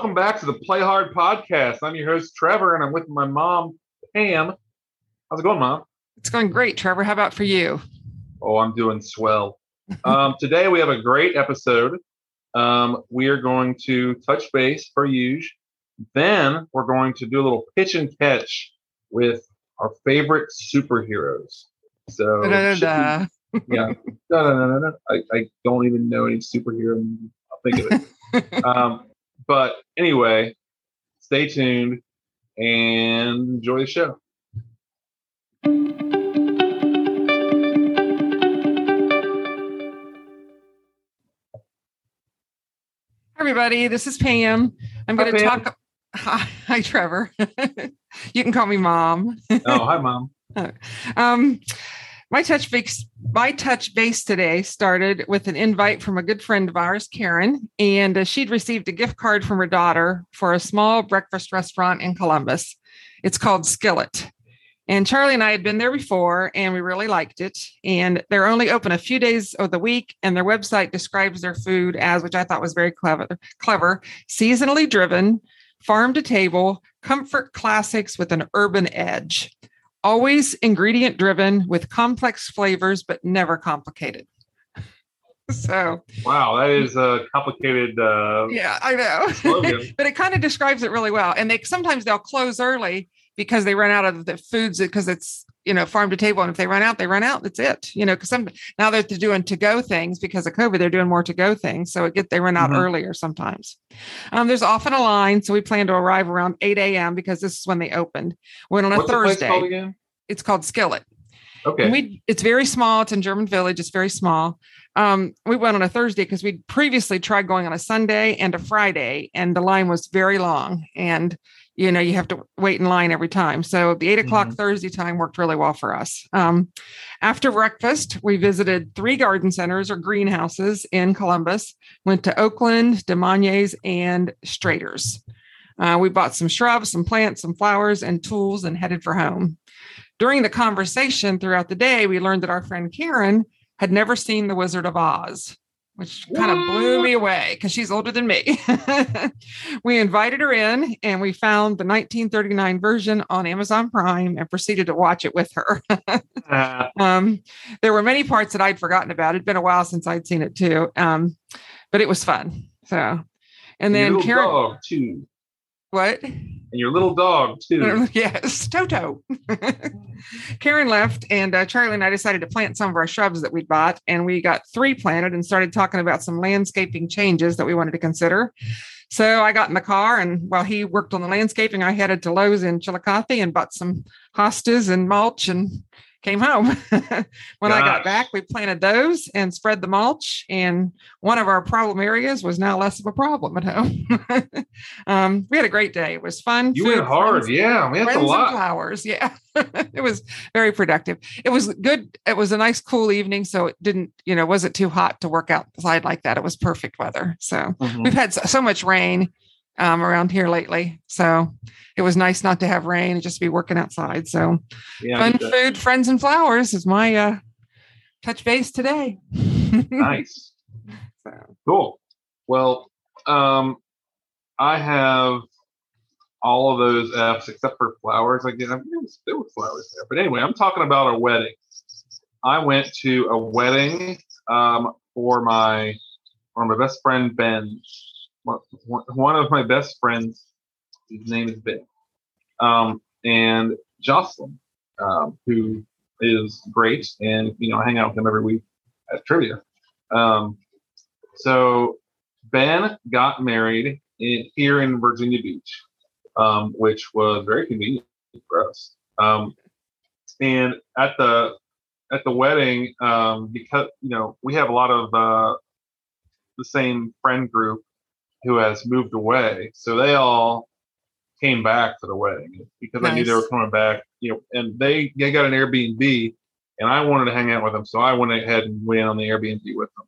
Welcome back to the Play Hard podcast. I'm your host Trevor, and I'm with my mom Pam. How's it going, mom? It's going great, Trevor. How about for you? Oh, I'm doing swell. Um, today we have a great episode. Um, we are going to touch base for huge. Then we're going to do a little pitch and catch with our favorite superheroes. So Da-da-da-da. yeah. I, I don't even know any superhero. I'll think of it. um, but anyway, stay tuned and enjoy the show. Everybody, this is Pam. I'm Hi, going to Pam. talk. Hi, hi, Trevor. you can call me mom. Oh, hi, mom. Um, my touch base, my touch base today started with an invite from a good friend of ours, Karen, and uh, she'd received a gift card from her daughter for a small breakfast restaurant in Columbus. It's called Skillet. And Charlie and I had been there before and we really liked it. And they're only open a few days of the week. And their website describes their food as, which I thought was very clever, clever, seasonally driven, farm to table, comfort classics with an urban edge. Always ingredient driven with complex flavors, but never complicated. So Wow, that is a complicated. Uh, yeah, I know. But it kind of describes it really well. And they sometimes they'll close early because they run out of the foods because it's you know farm to table. And if they run out, they run out. That's it. You know, because some now they're doing to go things because of COVID. They're doing more to go things, so it get they run out Mhm. earlier sometimes. Um, there's often a line, so we plan to arrive around 8 a.m. because this is when they opened. Went on a What's Thursday. It's called Skillet. Okay. And we it's very small. It's in German Village. It's very small. Um, we went on a Thursday because we'd previously tried going on a Sunday and a Friday, and the line was very long. And you know, you have to wait in line every time. So the eight o'clock Mhm. Thursday time worked really well for us. Um, after breakfast, we visited three garden centers or greenhouses in Columbus, went to Oakland, DeMonniers, and Strader's. Uh, we bought some shrubs, some plants, some flowers, and tools and headed for home. During the conversation throughout the day, we learned that our friend Karen had never seen The Wizard of Oz, which kind of blew me away because she's older than me. we invited her in and we found the 1939 version on Amazon Prime and proceeded to watch it with her. Uh, um, there were many parts that I'd forgotten about. It'd been a while since I'd seen it too. Um, but it was fun. So, and then Karen, too, what? and your little dog too. yes, Toto. Karen left, and uh, Charlie and I decided to plant some of our shrubs that we'd bought, and we got three planted and started talking about some landscaping changes that we wanted to consider. So I got in the car, and while he worked on the landscaping, I headed to Lowe's in Chillicothe and bought some hostas and mulch and came home. when I got back, we planted those and spread the mulch, and one of our problem areas was now less of a problem at home. um, we had a great day. It was fun. You food, went hard, friends- yeah. We had a lot. flowers. Yeah. it was very productive. It was good. It was a nice cool evening. So it didn't, you know, wasn't too hot to work outside like that. It was perfect weather. So Mhm. we've had so, so much rain um, around here lately. So it was nice not to have rain and just be working outside. So Yeah, fun food, friends and flowers is my uh, touch base today. nice. So, Cool. Well, um, I have all of those F's except for flowers. I get I mean, there was, there were flowers there, but anyway, I'm talking about a wedding. I went to a wedding um, for my for my best friend Ben. One, of my best friends, his name is Ben, um, and Jocelyn, um, who is great, and you know I hang out with him every week at trivia. Um, so Ben got married in, here in Virginia Beach, um, which was very convenient for us. Um, and at the at the wedding, um, because you know we have a lot of uh, the same friend group who has moved away, so they all came back for the wedding because I knew they were coming back. You know, and they they got an Airbnb, and I wanted to hang out with them, so I went ahead and went on the Airbnb with them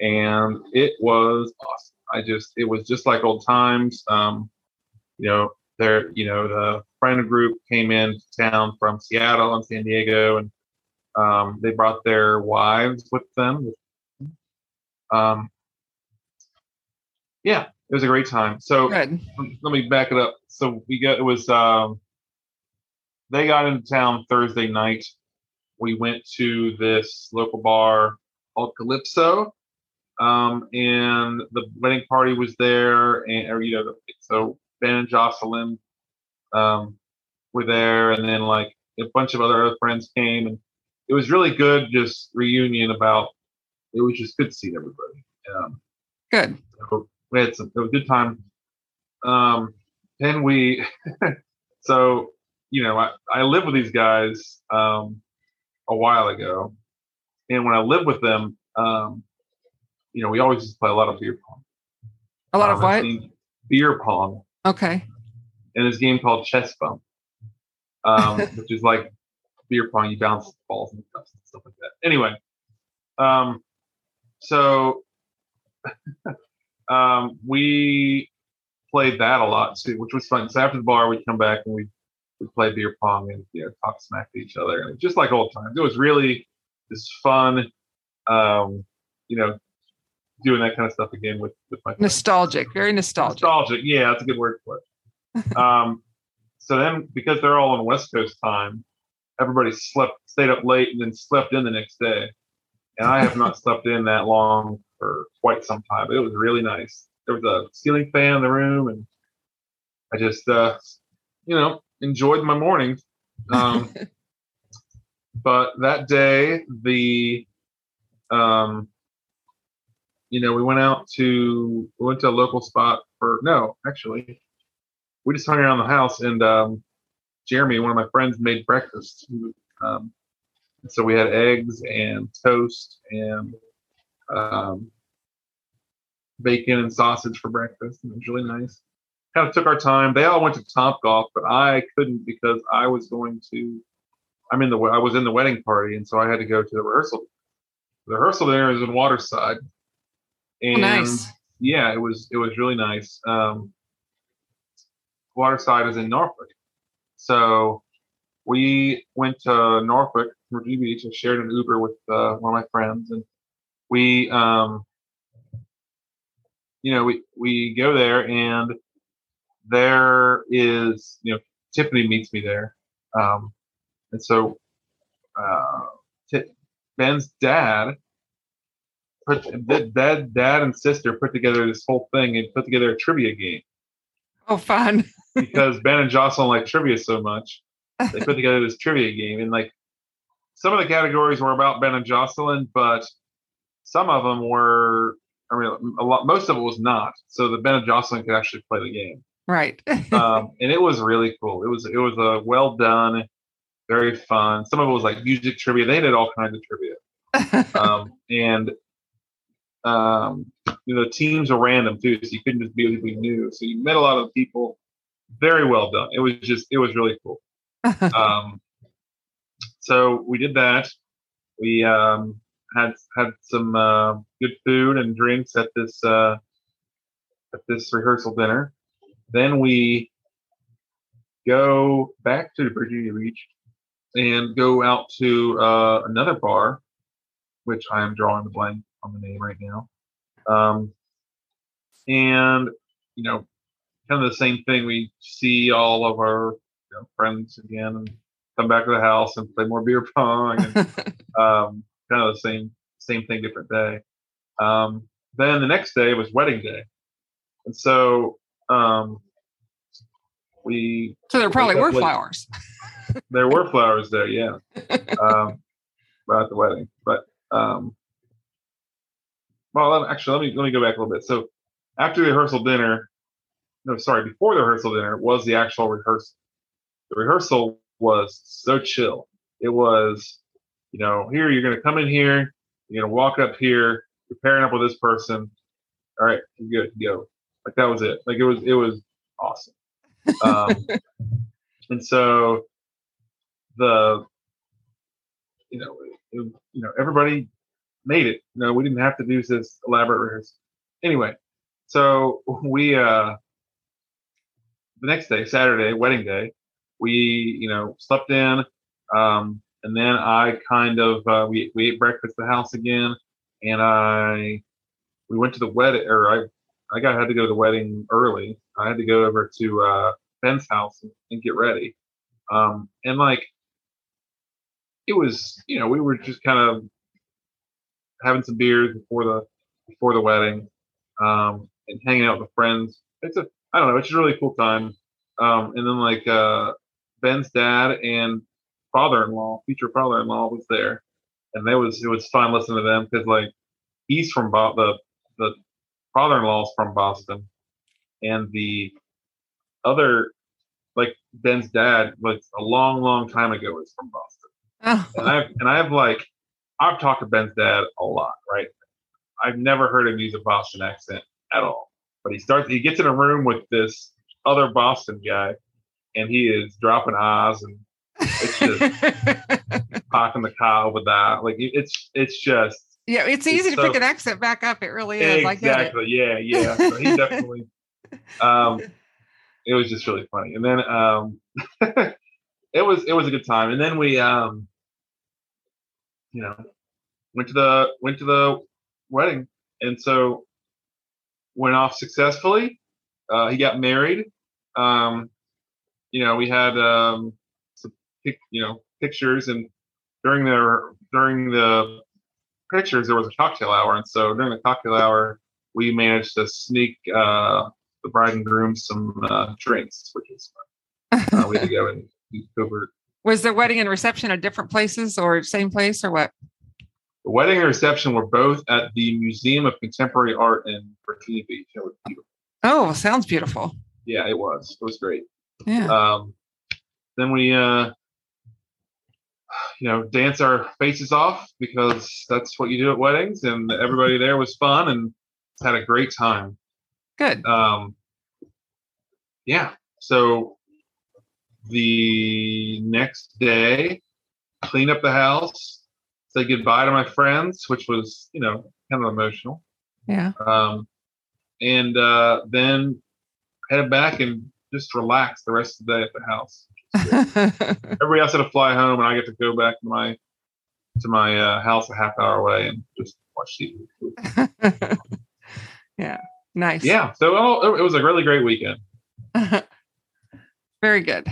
and it was awesome. I just it was just like old times. Um, you know, there you know the friend group came in town from Seattle and San Diego, and um, they brought their wives with them. Um, yeah, it was a great time. So Good. let me back it up. So we got it was um they got into town Thursday night. We went to this local bar called Calypso. Um, and the wedding party was there and or, you know so Ben and Jocelyn um were there and then like a bunch of other friends came and it was really good just reunion about it was just good to see everybody. Um Good. so we had some it was a good time. Um then we so you know I, I lived with these guys um a while ago. And when i lived with them um you know we always just play a lot of beer pong. A lot of Um, what? beer pong. Okay. and this game called chess bump. Um which is like beer pong you bounce balls and cups and stuff like that. Anyway um so um we played that a lot too which was fun so after the bar we'd come back and we'd, we'd play beer pong and you know talk smack to each other and just like old times it was really just fun um you know doing that kind of stuff again with with my friends. Nostalgic. Very nostalgic. Nostalgic, yeah, that's a good word for it. um, so then, because they're all on West Coast time, everybody slept, stayed up late, and then slept in the next day. And I have not slept in that long for quite some time. But it was really nice. There was a ceiling fan in the room, and I just, uh, you know, enjoyed my morning. Um, but that day, the um, you know, we went out to we went to a local spot for no, actually, we just hung around the house and um, Jeremy, one of my friends, made breakfast. Um, so we had eggs and toast and um, bacon and sausage for breakfast. And it was really nice. Kind of took our time. They all went to Top Golf, but I couldn't because I was going to. I'm in the I was in the wedding party, and so I had to go to the rehearsal. The rehearsal there is in Waterside, and Oh, nice. yeah, it was it was really nice. Um, Waterside is in Norfolk, so we went to Norfolk, Virginia Beach. I shared an Uber with uh, one of my friends, and we, um, you know, we we go there, and there is, you know, Tiffany meets me there, um, and so uh, Ti- Ben's dad put dad, dad and sister put together this whole thing and put together a trivia game Oh, fun. because Ben and Jocelyn like trivia so much. They put together this trivia game, and like some of the categories were about Ben and Jocelyn, but some of them were. I mean, a lot. Most of it was not. So the Ben and Jocelyn could actually play the game, Right. um, and it was really cool. It was it was a well done, very fun. Some of it was like music trivia. They did all kinds of trivia um, and um, you know, teams are random too, so you couldn't just be with people knew. So you met a lot of people. Very well done. It was just, it was really cool. Um, so we did that. We um, had had some uh, good food and drinks at this uh, at this rehearsal dinner. Then we go back to Virginia Beach and go out to uh, another bar which I am drawing the blank on the name right now. Um, and you know, kind of the same thing. We see all of our you know, friends again and come back to the house and play more beer pong and um, kind of the same same thing, different day. Um, then the next day was wedding day, and so um, we so there probably were late. flowers. there were flowers there, yeah. Um, at the wedding, but um, well, actually, let me let me go back a little bit. So after the rehearsal dinner, no, sorry, before the rehearsal dinner was the actual rehearsal. The rehearsal was so chill. It was, you know, here you're gonna come in here, you're gonna walk up here, you're pairing up with this person. All right, you're good, go. Like that was it. Like it was it was awesome. Um, and so the you know it, you know everybody made it you know we didn't have to do this elaborate rehearsal anyway so we uh the next day saturday wedding day we you know slept in um and then i kind of uh, we, we ate breakfast at the house again and i we went to the wedding or i I got had to go to the wedding early. I had to go over to uh, Ben's house and, and get ready. Um, and like, it was, you know, we were just kind of having some beers before the before the wedding, um, and hanging out with friends. It's a, I don't know, it's a really cool time. Um, and then like uh, Ben's dad and father-in-law, future father-in-law, was there, and they was it was fun listening to them because like he's from Bo- the the father-in-law's from Boston, and the other like Ben's dad was a long, long time ago was from Boston, Oh, and I've and I've like I've talked to Ben's dad a lot, right? I've never heard him use a Boston accent at all, but he starts he gets in a room with this other Boston guy, and he is dropping eyes and it's just talking the cow with that. Like it's it's just yeah, it's easy to so- pick an accent back up. It really is. I get it. exactly yeah yeah. So he definitely um it was just really funny. And then um it was it was a good time. And then we um you know went to the went to the wedding and so went off successfully. Uh he got married. Um you know, we had um pic, you know, pictures and during the during the pictures there was a cocktail hour and so during the cocktail hour we managed to sneak uh the bride and groom some uh, drinks, which is fun. Uh, we had to go and covert. Was the wedding and reception at different places or same place or what? The wedding and reception were both at the Museum of Contemporary Art in Virginia Beach. It was beautiful. Oh, sounds beautiful. Yeah, it was. It was great. Yeah. Um, then we, uh, you know, dance our faces off because that's what you do at weddings, and everybody there was fun and had a great time. Good. um yeah so the next day clean up the house say goodbye to my friends which was you know kind of emotional Yeah. um and uh then head back and just relax the rest of the day at the house everybody else had to fly home and i get to go back to my to my uh, house a half hour away and just watch tv yeah. Nice. yeah so oh, it was a really great weekend Very good.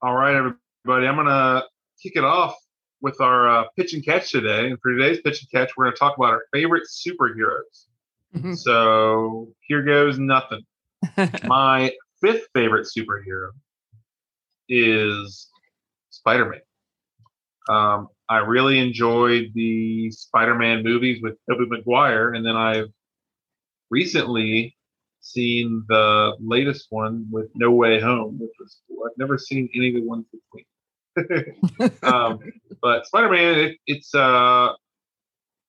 All right, everybody. I'm gonna kick it off with our uh, pitch and catch today. And for today's pitch and catch, we're gonna talk about our favorite superheroes. Mhm. So here goes nothing. My fifth favorite superhero is Spider-Man. Um, I really enjoyed the Spider-Man movies with Tobey Maguire, and then I've recently seen the latest one with No Way Home, which was cool. I've never seen any of the ones between. um, but Spider-Man, it, it's uh,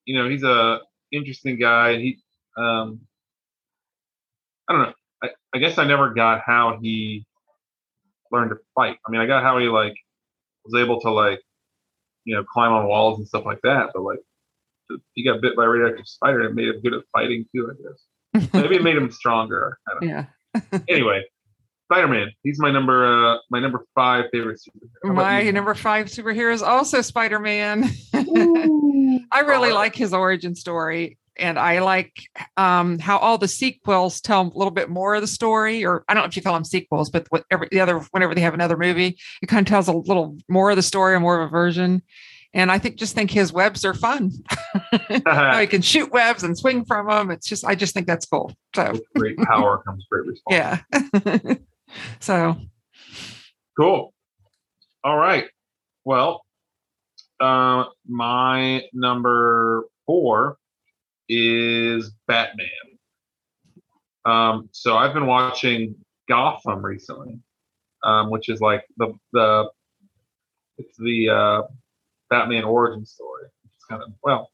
you know, he's a interesting guy. He, um, I don't know. I, I guess I never got how he learned to fight. I mean, I got how he like was able to like, you know, climb on walls and stuff like that. But like, he got bit by a radioactive spider and it made him good at fighting too. I guess maybe it made him stronger. I don't know. yeah. Anyway, Spider-Man. He's my number uh my number five favorite superhero. My you? number five superhero is also Spider Man. I really Alright. like his origin story. And I like um, how all the sequels tell a little bit more of the story, or I don't know if you call them sequels, but whatever the other, whenever they have another movie, it kind of tells a little more of the story or more of a version. And I think just think his webs are fun. he can shoot webs and swing from them. It's just, I just think that's cool. So, With great power comes great responsibility. yeah. So, Cool. All right. Well, uh, my number four is Batman. Um, so I've been watching Gotham recently, um, which is like the the it's the uh, Batman origin story. It's kind of well,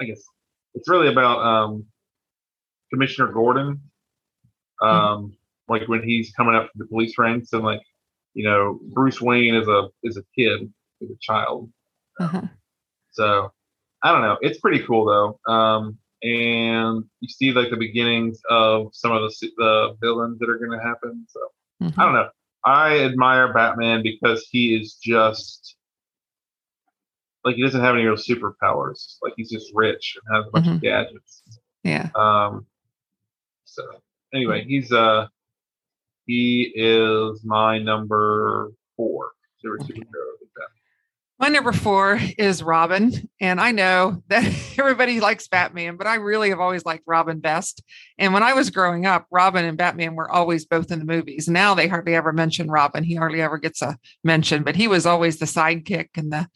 I guess it's really about um, Commissioner Gordon, um, like when he's coming up from the police ranks and like you know Bruce Wayne is a is a kid, is a child. uh-huh. So I don't know. It's pretty cool though. Um, and you see like the beginnings of some of the the villains that are going to happen. So Mhm. I don't know. I admire Batman because he is just like he doesn't have any real superpowers. Like he's just rich and has a bunch of gadgets. Yeah. Um. So anyway, he's uh he is my number four superhero. My number four is Robin. And I know that everybody likes Batman, but I really have always liked Robin best. And when I was growing up, Robin and Batman were always both in the movies. Now they hardly ever mention Robin. He hardly ever gets a mention, but he was always the sidekick and the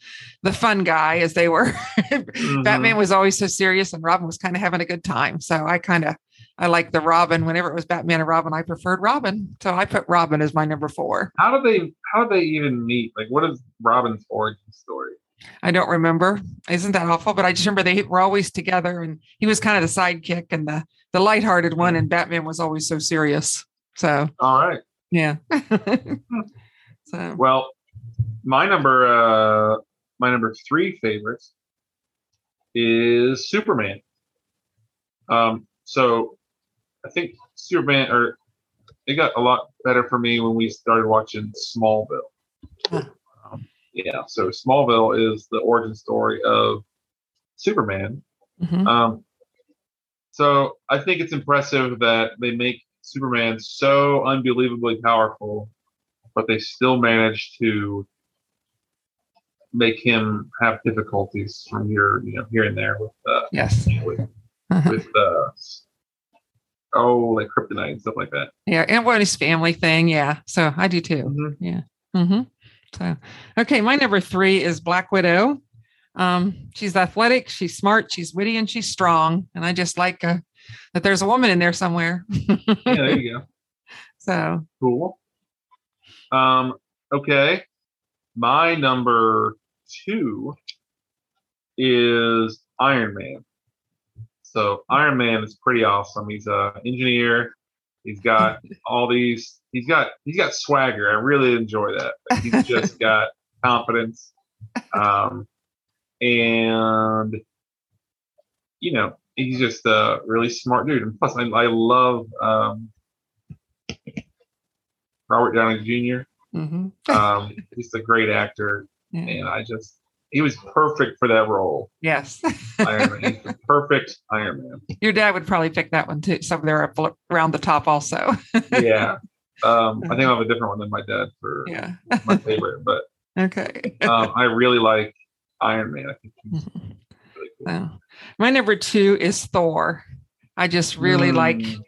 the fun guy as they were. Mhm. Batman was always so serious and Robin was kind of having a good time. So I kind of I like the Robin. Whenever it was Batman and Robin, I preferred Robin. So I put Robin as my number four. How do they how do they even meet? Like what is Robin's origin story? I don't remember. Isn't that awful? But I just remember they were always together, and he was kind of the sidekick and the the lighthearted one, and Batman was always so serious. So All right. yeah. so Well, my number uh my number three favorite is Superman. Um so I think Superman or it got a lot better for me when we started watching Smallville. Huh. Um, yeah, so Smallville is the origin story of Superman. mhm. Um, so I think it's impressive that they make Superman so unbelievably powerful, but they still manage to make him have difficulties from here, you know, here and there with uh, yes. with with uh, oh, like kryptonite and stuff like that. yeah, and what his family thing. Yeah. So I do too. Mhm. hmm So okay, my number three is Black Widow. Um, she's athletic, she's smart, she's witty, and she's strong. And I just like uh, that there's a woman in there somewhere. Yeah, there you go. so Cool. Um, okay. My number two is Iron Man. So Iron Man is pretty awesome. He's a engineer. He's got all these. He's got he's got swagger. I really enjoy that. Like, he's just got confidence, um, and you know he's just a really smart dude. And plus, I, I love um, Robert Downey Jr. mhm. Um, he's a great actor, Yeah. and I just he was perfect for that role. yes. Iron Man. Perfect Iron Man. Your dad would probably pick that one too. Some there up around the top also. Yeah. Um, I think I have a different one than my dad for yeah. my favorite, but Okay. um, I really like Iron Man. I think he's Mhm. really cool. So, my number two is Thor. I just really like, Mm.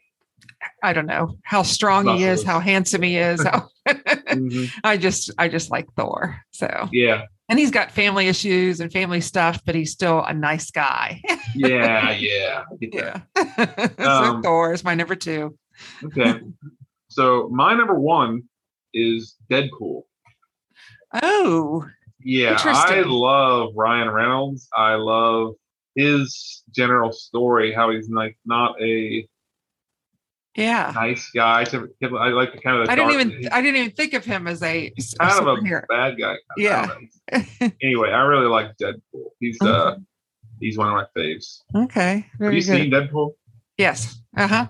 I don't know how strong he is, how handsome he is. How Mhm. I just, I just like Thor. So, Yeah, and he's got family issues and family stuff, but he's still a nice guy. yeah, yeah. I yeah. so Um, Thor is my number two. Okay. So my number one is Deadpool. Oh, Yeah, I love Ryan Reynolds. I love his general story, how he's like not a yeah. nice guy. I like the kind of I didn't even, I didn't even think of him as a, he's a kind of a bad guy. Yeah. I don't know. anyway, I really like Deadpool. He's uh he's one of my faves. Okay. Have you good. seen Deadpool? Yes. Uh huh.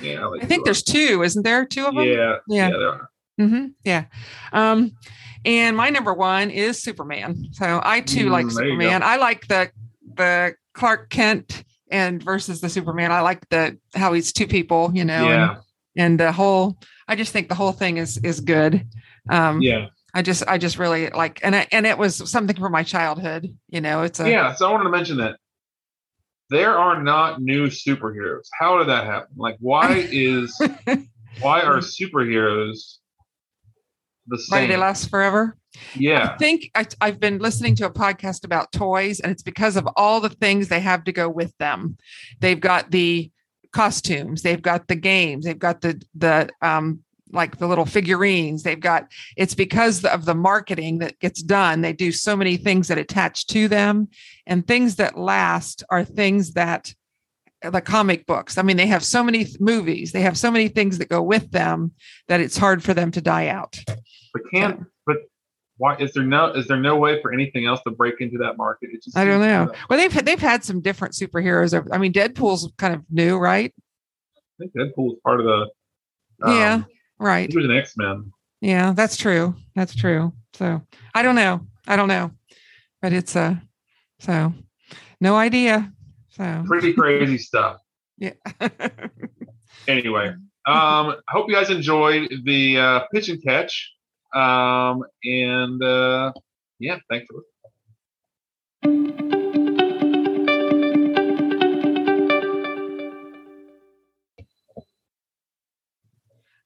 Yeah, I, like I think there's two, isn't there? Two of them? yeah, Yeah. yeah, there are. hmm Yeah. Um, and my number one is Superman. So I too Mm, like. Superman. I like the the Clark Kent and versus the Superman. I like the how he's two people, you know, yeah, and, and the whole I just think the whole thing is is good. Um yeah, I just I just really like and I, and it was something from my childhood, you know, it's a yeah. So I wanted to mention that there are not new superheroes. How did that happen? Like, why is why are superheroes the why do same? they last forever? I think I, I've been listening to a podcast about toys, and it's because of all the things they have to go with them. They've got the costumes, they've got the games, they've got the the um like the little figurines. They've got it's because of the marketing that gets done. They do so many things that attach to them, and things that last are things that the comic books. I mean, they have so many th- movies, they have so many things that go with them that it's hard for them to die out. but can't why is there no is there no way for anything else to break into that market? It just I don't know. Well, they've they've had some different superheroes. I mean, Deadpool's kind of new, right? I think Deadpool's part of the Yeah. um, right. He was an X Men. Yeah, that's true. That's true. So I don't know. I don't know, but it's a uh, so no idea. So Pretty crazy stuff. yeah. Anyway, um, I hope you guys enjoyed the uh, pitch and catch. Um, and uh, yeah, thanks for listening.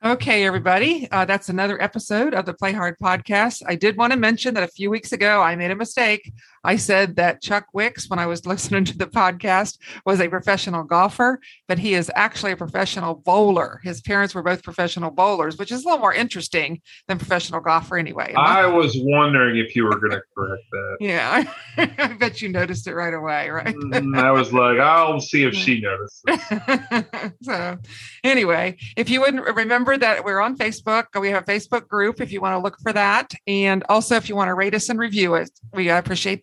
Okay, everybody. Uh, that's another episode of the Play Hard podcast. I did want to mention that a few weeks ago I made a mistake. I said that Chuck Wicks, when I was listening to the podcast, was a professional golfer, but he is actually a professional bowler. His parents were both professional bowlers, which is a little more interesting than professional golfer anyway. I was wondering if you were going to correct that. yeah, I bet you noticed it right away, right? Mm, I was like, I'll see if she noticed. so, anyway, if you wouldn't remember that we're on Facebook, we have a Facebook group if you want to look for that. And also, if you want to rate us and review it, we appreciate